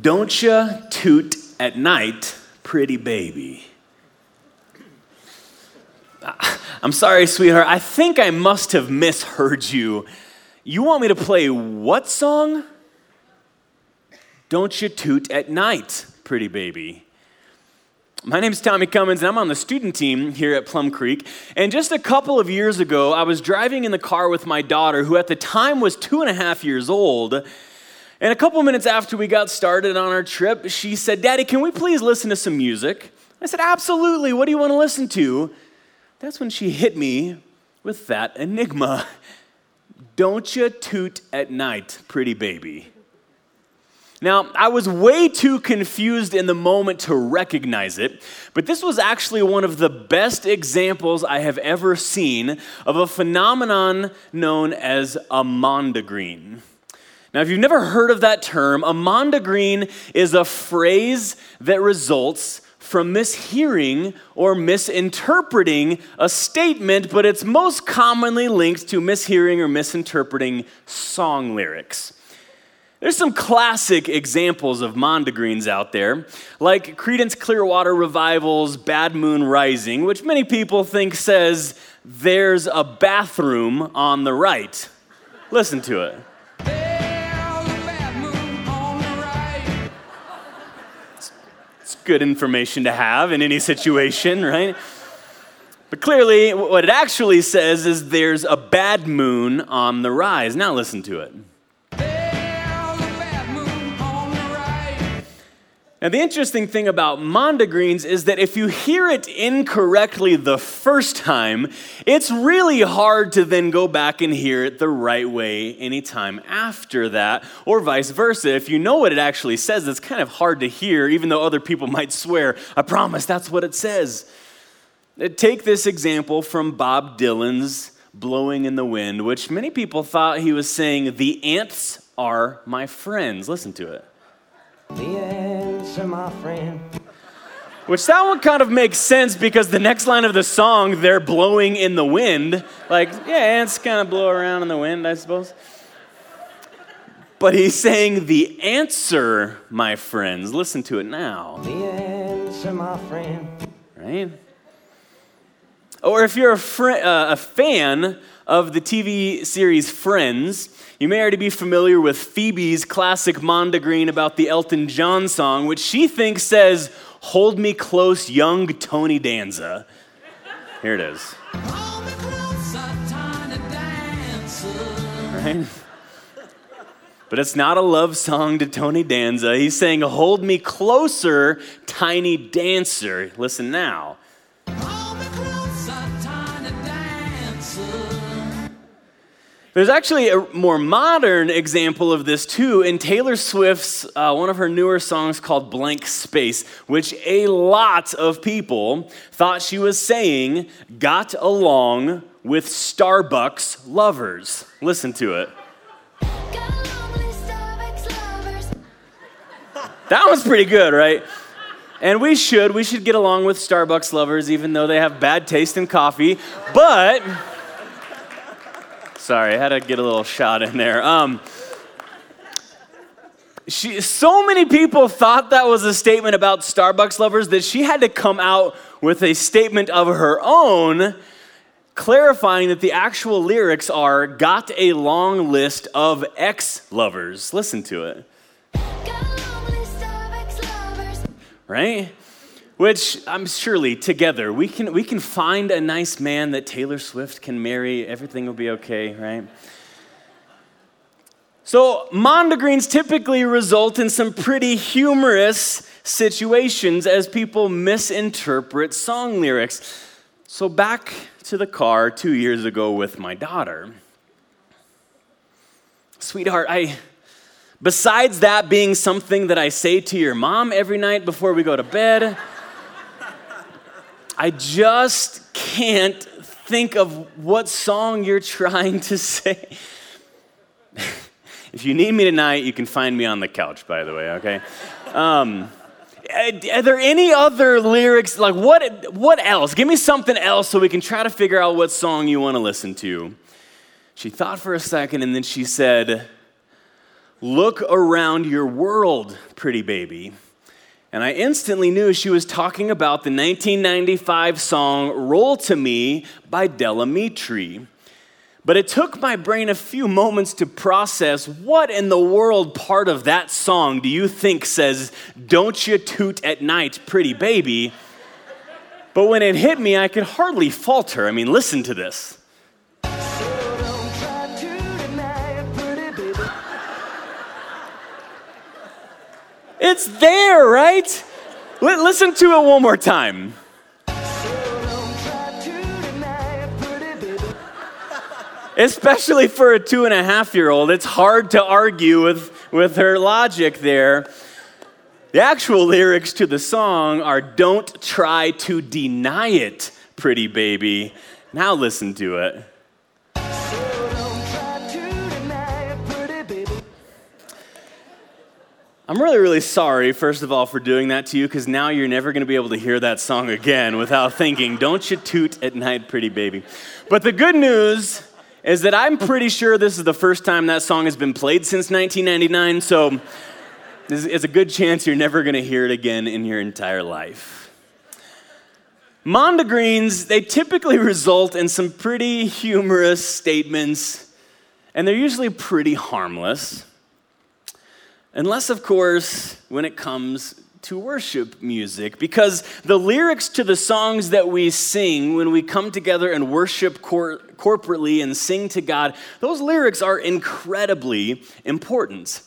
Don't you toot at night, pretty baby. I'm sorry, sweetheart. I think I must have misheard you. You want me to play what song? Don't you toot at night, pretty baby. My name is Tommy Cummins, and I'm on the student team here at Plum Creek. And just a couple of years ago, I was driving in the car with my daughter, who at the time was two and a half years old. And a couple minutes after we got started on our trip, she said, Daddy, can we please listen to some music? I said, Absolutely. What do you want to listen to? That's when she hit me with that enigma. Don't you toot at night, pretty baby. Now, I was way too confused in the moment to recognize it, but this was actually one of the best examples I have ever seen of a phenomenon known as a mondegreen. Now, if you've never heard of that term, a mondegreen is a phrase that results from mishearing or misinterpreting a statement, but it's most commonly linked to mishearing or misinterpreting song lyrics. There's some classic examples of mondegreens out there, like Creedence Clearwater Revival's Bad Moon Rising, which many people think says, There's a bathroom on the right. Listen to it. Good information to have in any situation, right? But clearly, what it actually says is there's a bad moon on the rise. Now, listen to it. Now, the interesting thing about mondegreens is that if you hear it incorrectly the first time, it's really hard to then go back and hear it the right way anytime after that, or vice versa. If you know what it actually says, it's kind of hard to hear, even though other people might swear, I promise that's what it says. Uh, take this example from Bob Dylan's Blowing in the Wind, which many people thought he was saying, The ants are my friends. Listen to it. The answer, my friend. Which that one kind of makes sense because the next line of the song, they're blowing in the wind. Like, yeah, ants kind of blow around in the wind, I suppose. But he's saying the answer, my friends. Listen to it now. The answer, my friend. Right? Or if you're a, fr- uh, a fan of the TV series Friends, you may already be familiar with Phoebe's classic mondegreen about the Elton John song, which she thinks says, Hold me close, young Tony Danza. Here it is. Right? But it's not a love song to Tony Danza. He's saying, Hold me closer, tiny dancer. Listen now. There's actually a more modern example of this too in Taylor Swift's uh, one of her newer songs called Blank Space, which a lot of people thought she was saying got along with Starbucks lovers. Listen to it. That was pretty good, right? And we should. We should get along with Starbucks lovers, even though they have bad taste in coffee. But. Sorry, I had to get a little shot in there. Um, she, so many people thought that was a statement about Starbucks lovers that she had to come out with a statement of her own, clarifying that the actual lyrics are Got a long list of ex lovers. Listen to it. Right? Which I'm surely together we can we can find a nice man that Taylor Swift can marry. Everything will be okay, right? So mondegreens typically result in some pretty humorous situations as people misinterpret song lyrics. So back to the car two years ago with my daughter. Sweetheart, I besides that being something that I say to your mom every night before we go to bed. I just can't think of what song you're trying to say. if you need me tonight, you can find me on the couch, by the way, okay? Um, are there any other lyrics? Like, what, what else? Give me something else so we can try to figure out what song you want to listen to. She thought for a second and then she said, Look around your world, pretty baby. And I instantly knew she was talking about the 1995 song Roll to Me by Del Amitri. But it took my brain a few moments to process what in the world part of that song do you think says, Don't you toot at night, pretty baby? But when it hit me, I could hardly falter. I mean, listen to this. It's there, right? listen to it one more time. Especially for a two and a half year old, it's hard to argue with, with her logic there. The actual lyrics to the song are Don't try to deny it, pretty baby. Now listen to it. I'm really, really sorry, first of all, for doing that to you, because now you're never going to be able to hear that song again without thinking, Don't you toot at night, pretty baby. But the good news is that I'm pretty sure this is the first time that song has been played since 1999, so it's a good chance you're never going to hear it again in your entire life. Mondegreens, they typically result in some pretty humorous statements, and they're usually pretty harmless. Unless, of course, when it comes to worship music, because the lyrics to the songs that we sing when we come together and worship cor- corporately and sing to God, those lyrics are incredibly important.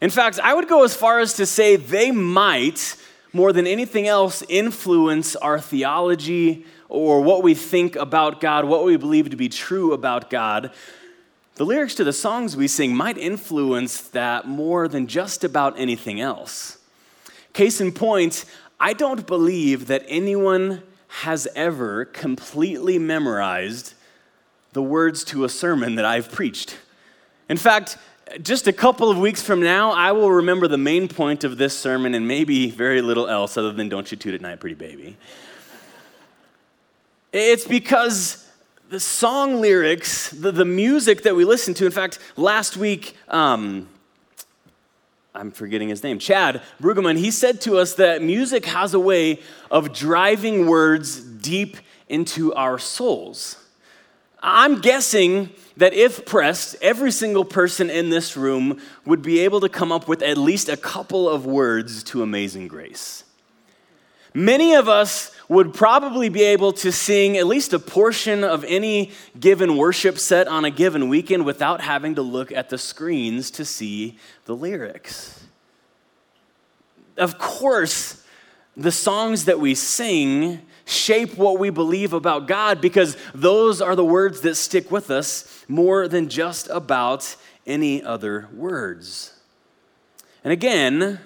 In fact, I would go as far as to say they might, more than anything else, influence our theology or what we think about God, what we believe to be true about God. The lyrics to the songs we sing might influence that more than just about anything else. Case in point, I don't believe that anyone has ever completely memorized the words to a sermon that I've preached. In fact, just a couple of weeks from now, I will remember the main point of this sermon and maybe very little else other than don't you toot at night, pretty baby. It's because the song lyrics, the, the music that we listen to. In fact, last week, um, I'm forgetting his name, Chad Brueggemann, he said to us that music has a way of driving words deep into our souls. I'm guessing that if pressed, every single person in this room would be able to come up with at least a couple of words to Amazing Grace. Many of us would probably be able to sing at least a portion of any given worship set on a given weekend without having to look at the screens to see the lyrics. Of course, the songs that we sing shape what we believe about God because those are the words that stick with us more than just about any other words. And again,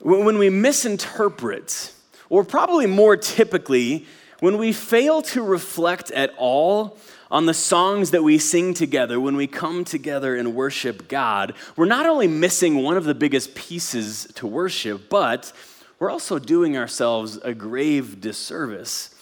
when we misinterpret or probably more typically, when we fail to reflect at all on the songs that we sing together when we come together and worship God, we're not only missing one of the biggest pieces to worship, but we're also doing ourselves a grave disservice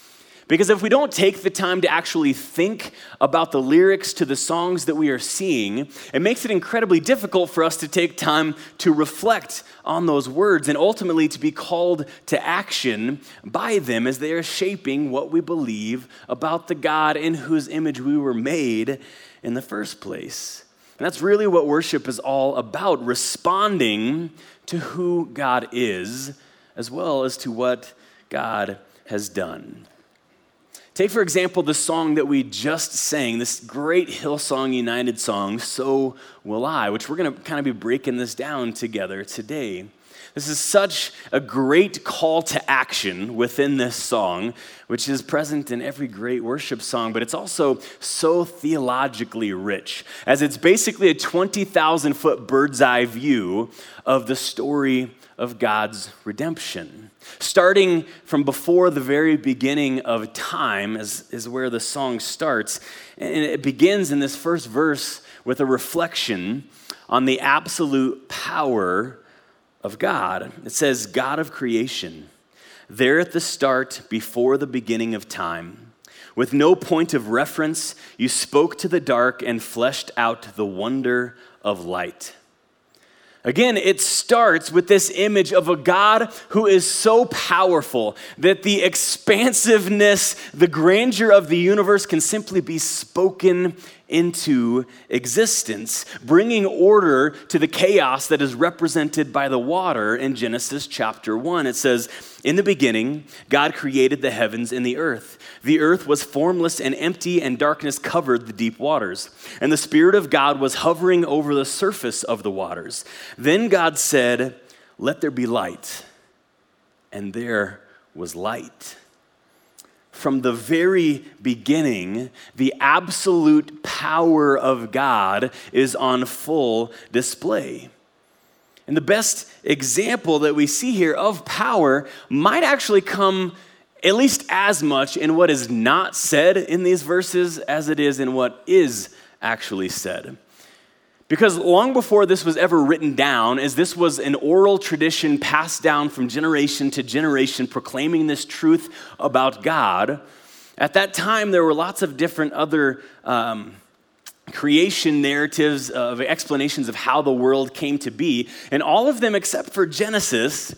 because if we don't take the time to actually think about the lyrics to the songs that we are seeing, it makes it incredibly difficult for us to take time to reflect on those words and ultimately to be called to action by them as they are shaping what we believe about the God in whose image we were made in the first place. And that's really what worship is all about responding to who God is as well as to what God has done. Take, for example, the song that we just sang, this great Hillsong United song, So Will I, which we're going to kind of be breaking this down together today. This is such a great call to action within this song, which is present in every great worship song, but it's also so theologically rich, as it's basically a 20,000 foot bird's eye view of the story of God's redemption. Starting from before the very beginning of time is, is where the song starts. And it begins in this first verse with a reflection on the absolute power of God. It says, God of creation, there at the start, before the beginning of time. With no point of reference, you spoke to the dark and fleshed out the wonder of light. Again, it starts with this image of a God who is so powerful that the expansiveness, the grandeur of the universe can simply be spoken into existence, bringing order to the chaos that is represented by the water in Genesis chapter 1. It says, In the beginning, God created the heavens and the earth. The earth was formless and empty, and darkness covered the deep waters. And the Spirit of God was hovering over the surface of the waters. Then God said, Let there be light. And there was light from the very beginning, the absolute power of God is on full display. And the best example that we see here of power might actually come at least as much in what is not said in these verses as it is in what is actually said. Because long before this was ever written down, as this was an oral tradition passed down from generation to generation, proclaiming this truth about God, at that time there were lots of different other um, creation narratives of explanations of how the world came to be. And all of them, except for Genesis,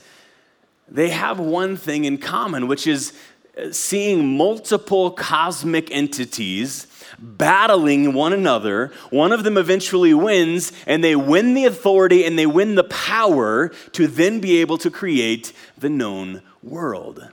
they have one thing in common, which is uh, seeing multiple cosmic entities battling one another. One of them eventually wins, and they win the authority and they win the power to then be able to create the known world.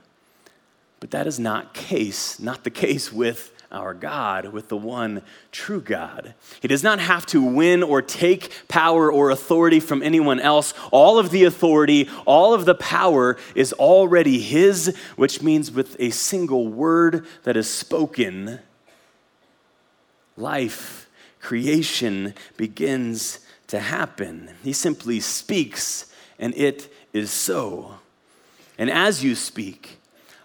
But that is not case, not the case with our God, with the one true God. He does not have to win or take power or authority from anyone else. All of the authority, all of the power is already His, which means with a single word that is spoken, life, creation begins to happen. He simply speaks, and it is so. And as you speak,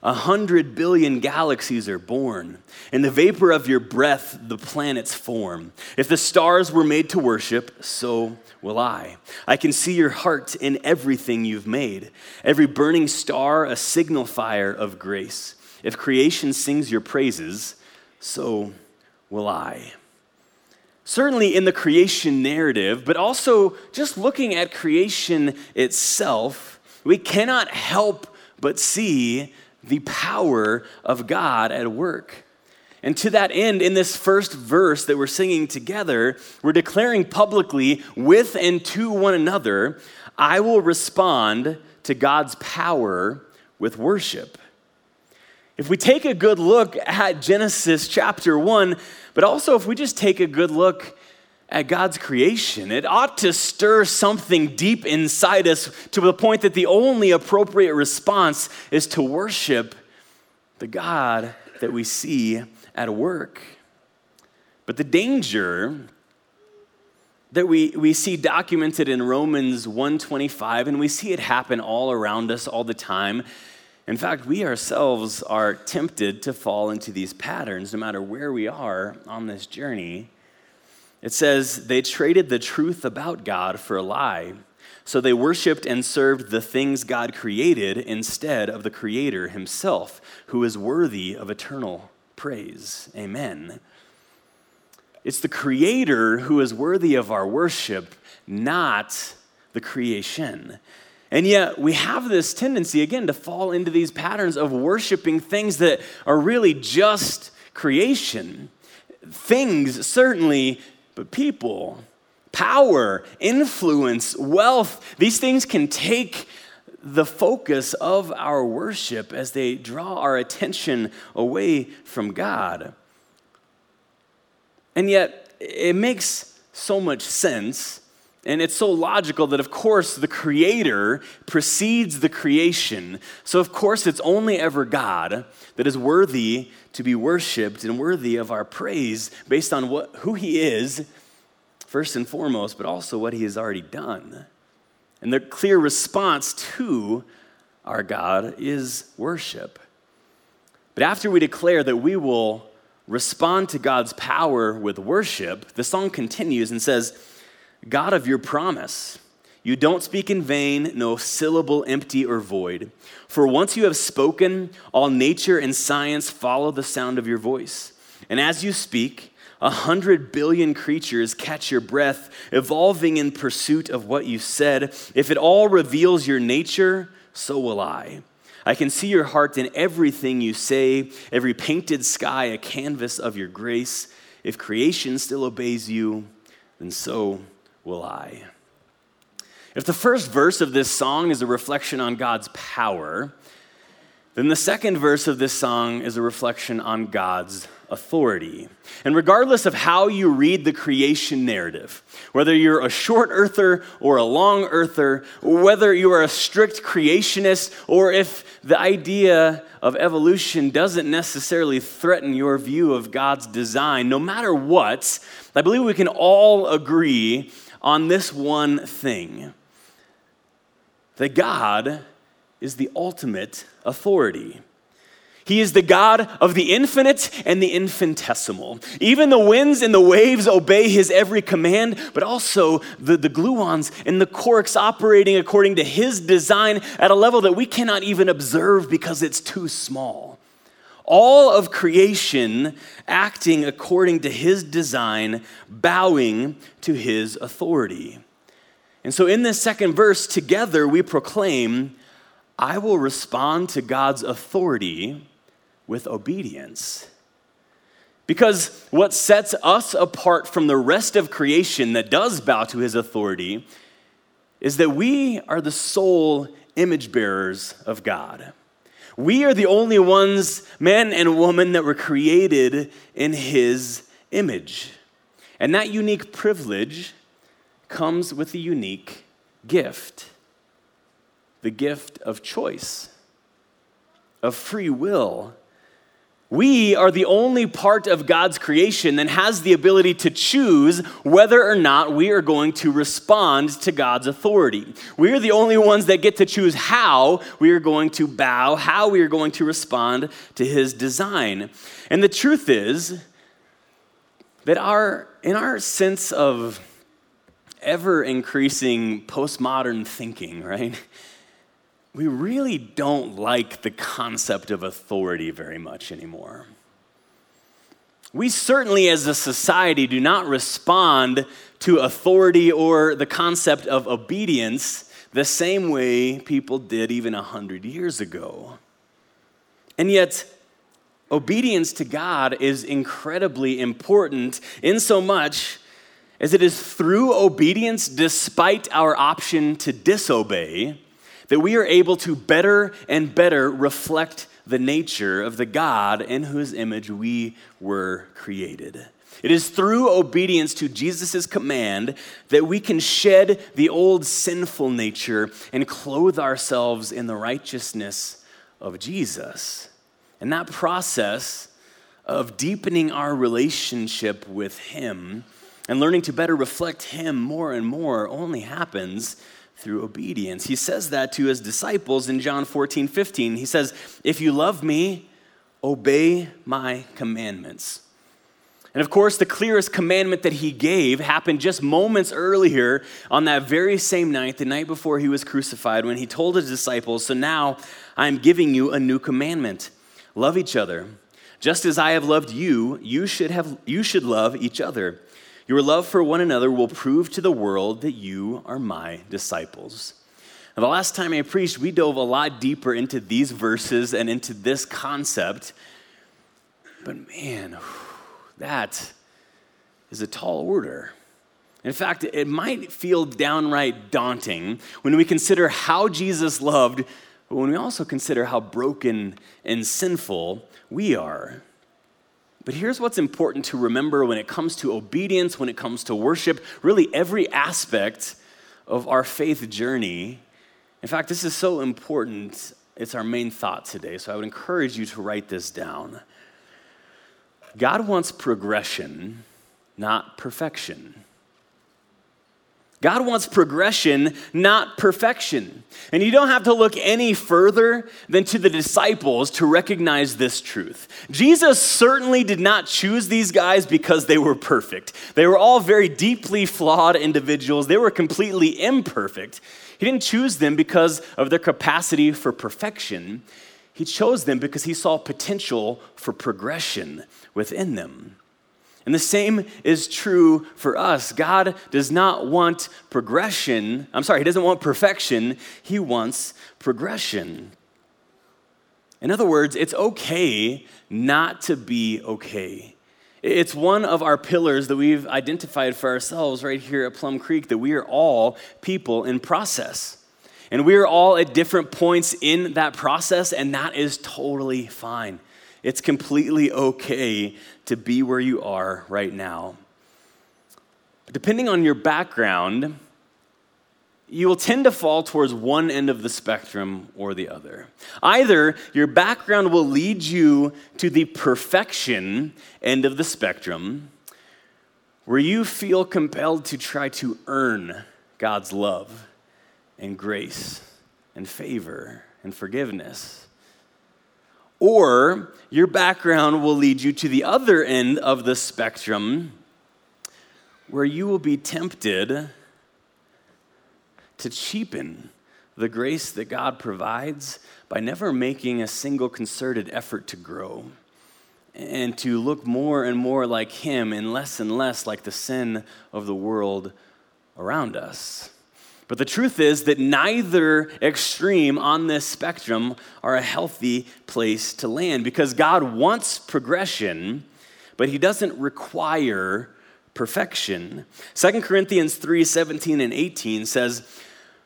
a hundred billion galaxies are born. In the vapor of your breath, the planets form. If the stars were made to worship, so will I. I can see your heart in everything you've made. Every burning star, a signal fire of grace. If creation sings your praises, so will I. Certainly in the creation narrative, but also just looking at creation itself, we cannot help but see the power of God at work. And to that end, in this first verse that we're singing together, we're declaring publicly with and to one another, I will respond to God's power with worship. If we take a good look at Genesis chapter 1, but also if we just take a good look at God's creation, it ought to stir something deep inside us to the point that the only appropriate response is to worship the God that we see at work. But the danger that we, we see documented in Romans 125, and we see it happen all around us all the time, in fact, we ourselves are tempted to fall into these patterns no matter where we are on this journey. It says, they traded the truth about God for a lie. So they worshiped and served the things God created instead of the Creator Himself, who is worthy of eternal praise. Amen. It's the Creator who is worthy of our worship, not the creation. And yet, we have this tendency, again, to fall into these patterns of worshiping things that are really just creation. Things, certainly, but people. Power, influence, wealth, these things can take the focus of our worship as they draw our attention away from God. And yet, it makes so much sense and it's so logical that, of course, the Creator precedes the creation. So, of course, it's only ever God that is worthy to be worshiped and worthy of our praise based on what, who He is, first and foremost, but also what He has already done. And the clear response to our God is worship. But after we declare that we will respond to God's power with worship, the song continues and says, God of your promise. You don't speak in vain, no syllable empty or void. For once you have spoken, all nature and science follow the sound of your voice. And as you speak, A hundred billion creatures catch your breath, evolving in pursuit of what you said. If it all reveals your nature, so will I. I can see your heart in everything you say, every painted sky a canvas of your grace. If creation still obeys you, then so will I. If the first verse of this song is a reflection on God's power, then the second verse of this song is a reflection on God's authority. And regardless of how you read the creation narrative, whether you're a short earther or a long earther, whether you are a strict creationist, or if the idea of evolution doesn't necessarily threaten your view of God's design, no matter what, I believe we can all agree on this one thing that God is the ultimate authority. He is the God of the infinite and the infinitesimal. Even the winds and the waves obey his every command, but also the, the gluons and the quarks operating according to his design at a level that we cannot even observe because it's too small. All of creation acting according to his design, bowing to his authority. And so in this second verse, together we proclaim, I will respond to God's authority with obedience. Because what sets us apart from the rest of creation that does bow to his authority is that we are the sole image bearers of God. We are the only ones, man and woman, that were created in his image. And that unique privilege comes with a unique gift the gift of choice, of free will. We are the only part of God's creation that has the ability to choose whether or not we are going to respond to God's authority. We are the only ones that get to choose how we are going to bow, how we are going to respond to His design. And the truth is that our, in our sense of ever increasing postmodern thinking, right? We really don't like the concept of authority very much anymore. We certainly, as a society, do not respond to authority or the concept of obedience the same way people did even a hundred years ago. And yet, obedience to God is incredibly important in so much as it is through obedience, despite our option to disobey, that we are able to better and better reflect the nature of the God in whose image we were created. It is through obedience to Jesus' command that we can shed the old sinful nature and clothe ourselves in the righteousness of Jesus. And that process of deepening our relationship with Him and learning to better reflect Him more and more only happens through obedience. He says that to his disciples in John 14, 15. He says, If you love me, obey my commandments. And of course, the clearest commandment that he gave happened just moments earlier on that very same night, the night before he was crucified, when he told his disciples, So now I'm giving you a new commandment love each other. Just as I have loved you, you should, have, you should love each other. Your love for one another will prove to the world that you are my disciples. Now, the last time I preached, we dove a lot deeper into these verses and into this concept. But man, that is a tall order. In fact, it might feel downright daunting when we consider how Jesus loved, but when we also consider how broken and sinful we are. But here's what's important to remember when it comes to obedience, when it comes to worship, really every aspect of our faith journey. In fact, this is so important, it's our main thought today. So I would encourage you to write this down. God wants progression, not perfection. God wants progression, not perfection. And you don't have to look any further than to the disciples to recognize this truth. Jesus certainly did not choose these guys because they were perfect. They were all very deeply flawed individuals, they were completely imperfect. He didn't choose them because of their capacity for perfection. He chose them because he saw potential for progression within them. And the same is true for us. God does not want progression. I'm sorry, He doesn't want perfection. He wants progression. In other words, it's okay not to be okay. It's one of our pillars that we've identified for ourselves right here at Plum Creek that we are all people in process. And we are all at different points in that process, and that is totally fine. It's completely okay to be where you are right now. Depending on your background, you will tend to fall towards one end of the spectrum or the other. Either your background will lead you to the perfection end of the spectrum, where you feel compelled to try to earn God's love and grace and favor and forgiveness. Or your background will lead you to the other end of the spectrum where you will be tempted to cheapen the grace that God provides by never making a single concerted effort to grow and to look more and more like Him and less and less like the sin of the world around us. But the truth is that neither extreme on this spectrum are a healthy place to land because God wants progression, but He doesn't require perfection. 2 Corinthians 3 17 and 18 says,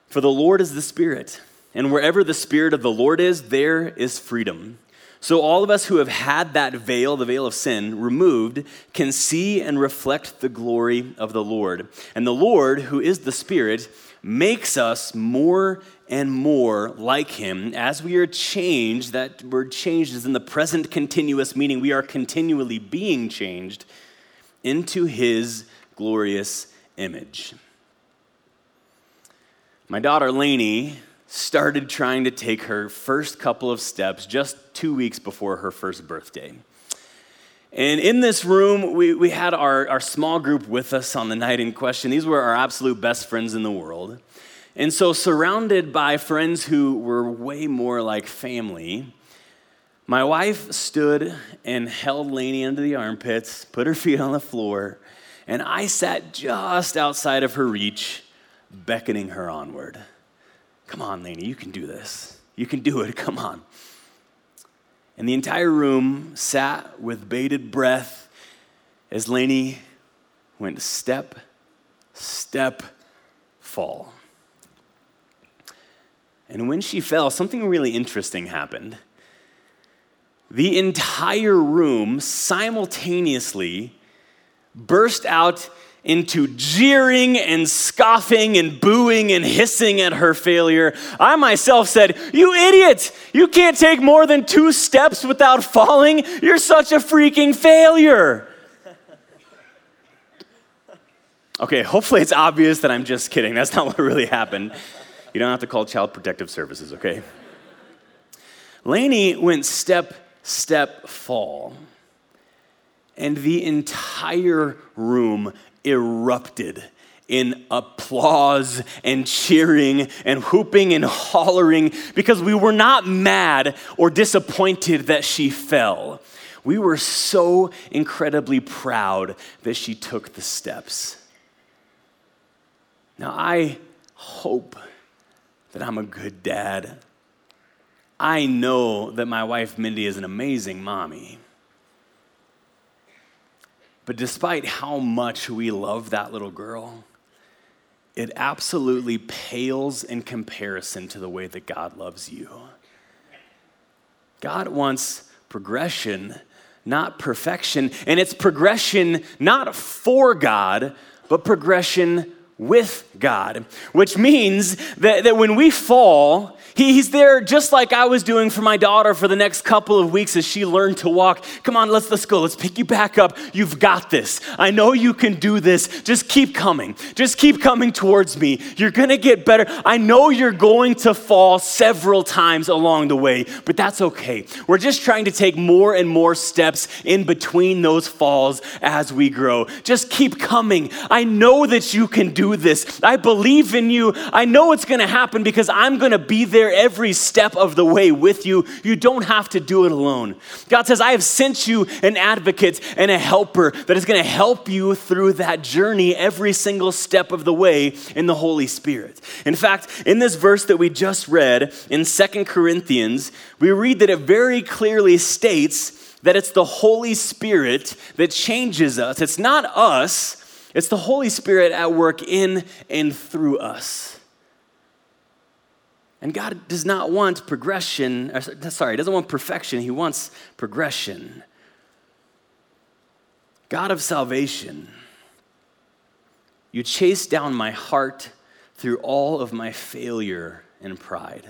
For the Lord is the Spirit, and wherever the Spirit of the Lord is, there is freedom. So, all of us who have had that veil, the veil of sin, removed, can see and reflect the glory of the Lord. And the Lord, who is the Spirit, makes us more and more like him as we are changed. That word changed is in the present continuous, meaning we are continually being changed into his glorious image. My daughter Lainey started trying to take her first couple of steps just two weeks before her first birthday. And in this room, we, we had our, our small group with us on the night in question. These were our absolute best friends in the world. And so, surrounded by friends who were way more like family, my wife stood and held Lainey under the armpits, put her feet on the floor, and I sat just outside of her reach, beckoning her onward. Come on, Lainey, you can do this. You can do it. Come on. And the entire room sat with bated breath as Lainey went step, step, fall. And when she fell, something really interesting happened. The entire room simultaneously burst out into jeering and scoffing and booing and hissing at her failure. I myself said, You idiot! You can't take more than two steps without falling. You're such a freaking failure. Okay, hopefully it's obvious that I'm just kidding. That's not what really happened. You don't have to call Child Protective Services, okay? Lainey went step, step, fall. And the entire room erupted in applause and cheering and whooping and hollering because we were not mad or disappointed that she fell. We were so incredibly proud that she took the steps. Now, I hope that I'm a good dad. I know that my wife Mindy is an amazing mommy. But despite how much we love that little girl, it absolutely pales in comparison to the way that God loves you. God wants progression, not perfection. And it's progression not for God, but progression with God, which means that, that when we fall, he's there just like I was doing for my daughter for the next couple of weeks as she learned to walk. Come on, let's, let's go. Let's pick you back up. You've got this. I know you can do this. Just keep coming. Just keep coming towards me. You're going to get better. I know you're going to fall several times along the way, but that's okay. We're just trying to take more and more steps in between those falls as we grow. Just keep coming. I know that you can do this. I believe in you. I know it's going to happen because I'm going to be there there every step of the way with you. You don't have to do it alone. God says, I have sent you an advocate and a helper that is going to help you through that journey every single step of the way in the Holy Spirit. In fact, in this verse that we just read in Second Corinthians, we read that it very clearly states that it's the Holy Spirit that changes us. It's not us, it's the Holy Spirit at work in and through us. And God does not want progression, or, sorry, He doesn't want perfection, He wants progression. God of salvation, you chase down my heart through all of my failure and pride.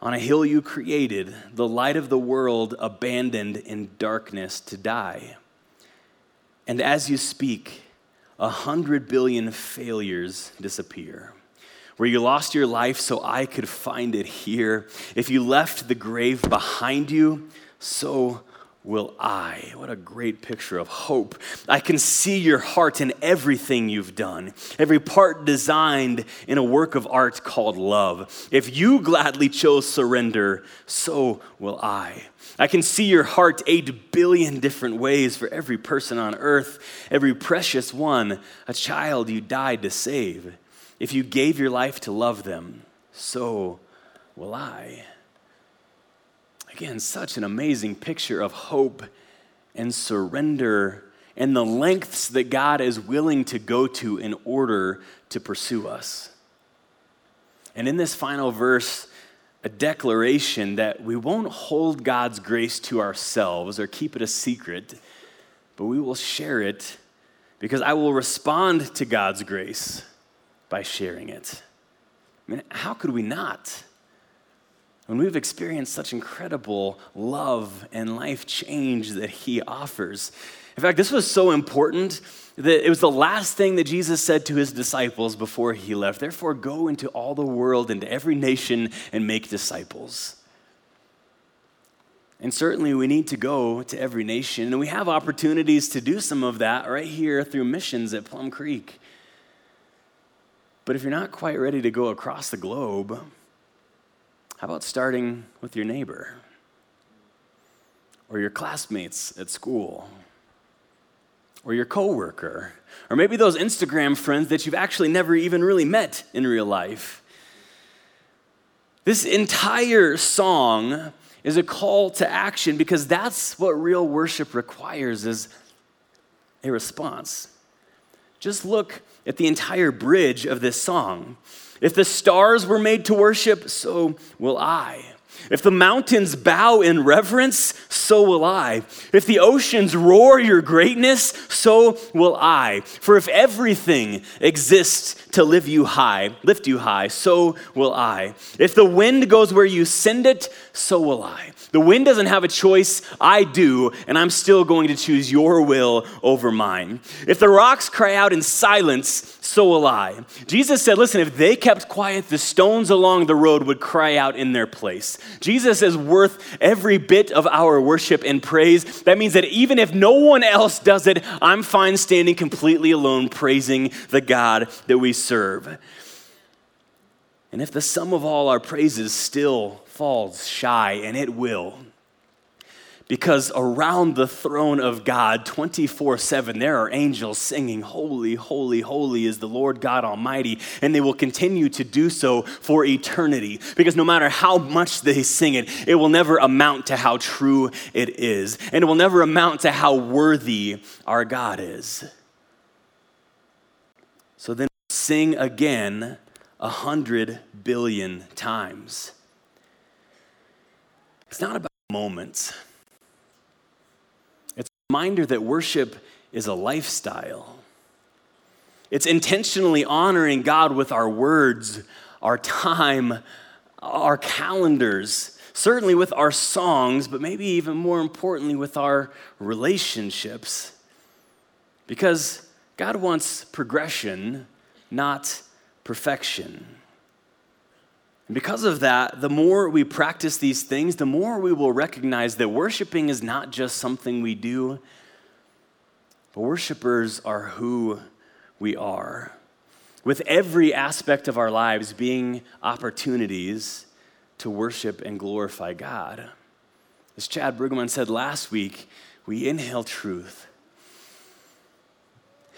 On a hill you created, the light of the world abandoned in darkness to die. And as you speak, a hundred billion failures disappear. Where you lost your life so I could find it here. If you left the grave behind you, so will I. What a great picture of hope. I can see your heart in everything you've done, every part designed in a work of art called love. If you gladly chose surrender, so will I. I can see your heart eight billion different ways for every person on earth, every precious one, a child you died to save. If you gave your life to love them, so will I. Again, such an amazing picture of hope and surrender and the lengths that God is willing to go to in order to pursue us. And in this final verse, a declaration that we won't hold God's grace to ourselves or keep it a secret, but we will share it because I will respond to God's grace by sharing it. I mean, how could we not? when we've experienced such incredible love and life change that He offers. In fact, this was so important that it was the last thing that Jesus said to His disciples before He left. Therefore, go into all the world, into every nation, and make disciples. And certainly, we need to go to every nation, and we have opportunities to do some of that right here through missions at Plum Creek. But if you're not quite ready to go across the globe, how about starting with your neighbor or your classmates at school or your coworker or maybe those Instagram friends that you've actually never even really met in real life? This entire song is a call to action because that's what real worship requires is a response. Just look at the entire bridge of this song. If the stars were made to worship, so will I. If the mountains bow in reverence, so will I. If the oceans roar your greatness, so will I. For if everything exists to live you high, lift you high, so will I. If the wind goes where you send it, so will I. The wind doesn't have a choice, I do, and I'm still going to choose your will over mine. If the rocks cry out in silence, so will I. Jesus said, Listen, if they kept quiet, the stones along the road would cry out in their place. Jesus is worth every bit of our worship and praise. That means that even if no one else does it, I'm fine standing completely alone praising the God that we serve. And if the sum of all our praises still falls shy, and it will, because around the throne of God 24 7, there are angels singing, Holy, holy, holy is the Lord God Almighty. And they will continue to do so for eternity. Because no matter how much they sing it, it will never amount to how true it is. And it will never amount to how worthy our God is. So then sing again a hundred billion times. It's not about moments, it's a reminder that worship is a lifestyle. It's intentionally honoring God with our words, our time, our calendars, certainly with our songs, but maybe even more importantly with our relationships. Because God wants progression, not perfection. And because of that, the more we practice these things, the more we will recognize that worshiping is not just something we do, but worshipers are who we are. with every aspect of our lives being opportunities to worship and glorify God. As Chad Brueggemann said last week, we inhale truth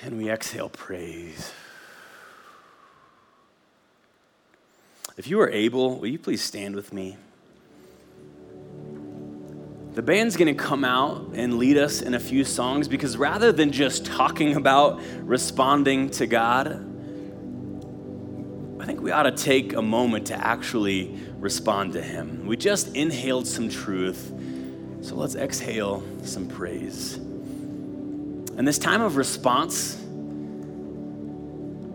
and we exhale praise. If you are able, will you please stand with me? The band's gonna come out and lead us in a few songs because rather than just talking about responding to God, I think we ought to take a moment to actually respond to Him. We just inhaled some truth, so let's exhale some praise. And this time of response,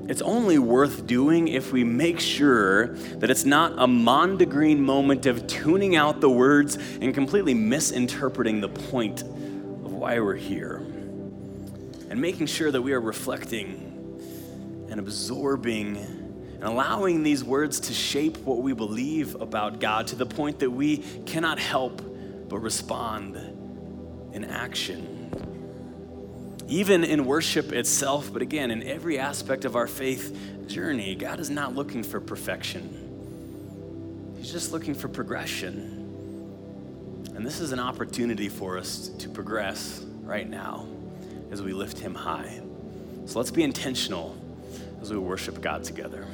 it's only worth doing if we make sure that it's not a Mondegreen moment of tuning out the words and completely misinterpreting the point of why we're here. And making sure that we are reflecting and absorbing and allowing these words to shape what we believe about God to the point that we cannot help but respond in action even in worship itself, but again, in every aspect of our faith journey, God is not looking for perfection. He's just looking for progression. And this is an opportunity for us to progress right now as we lift Him high. So let's be intentional as we worship God together.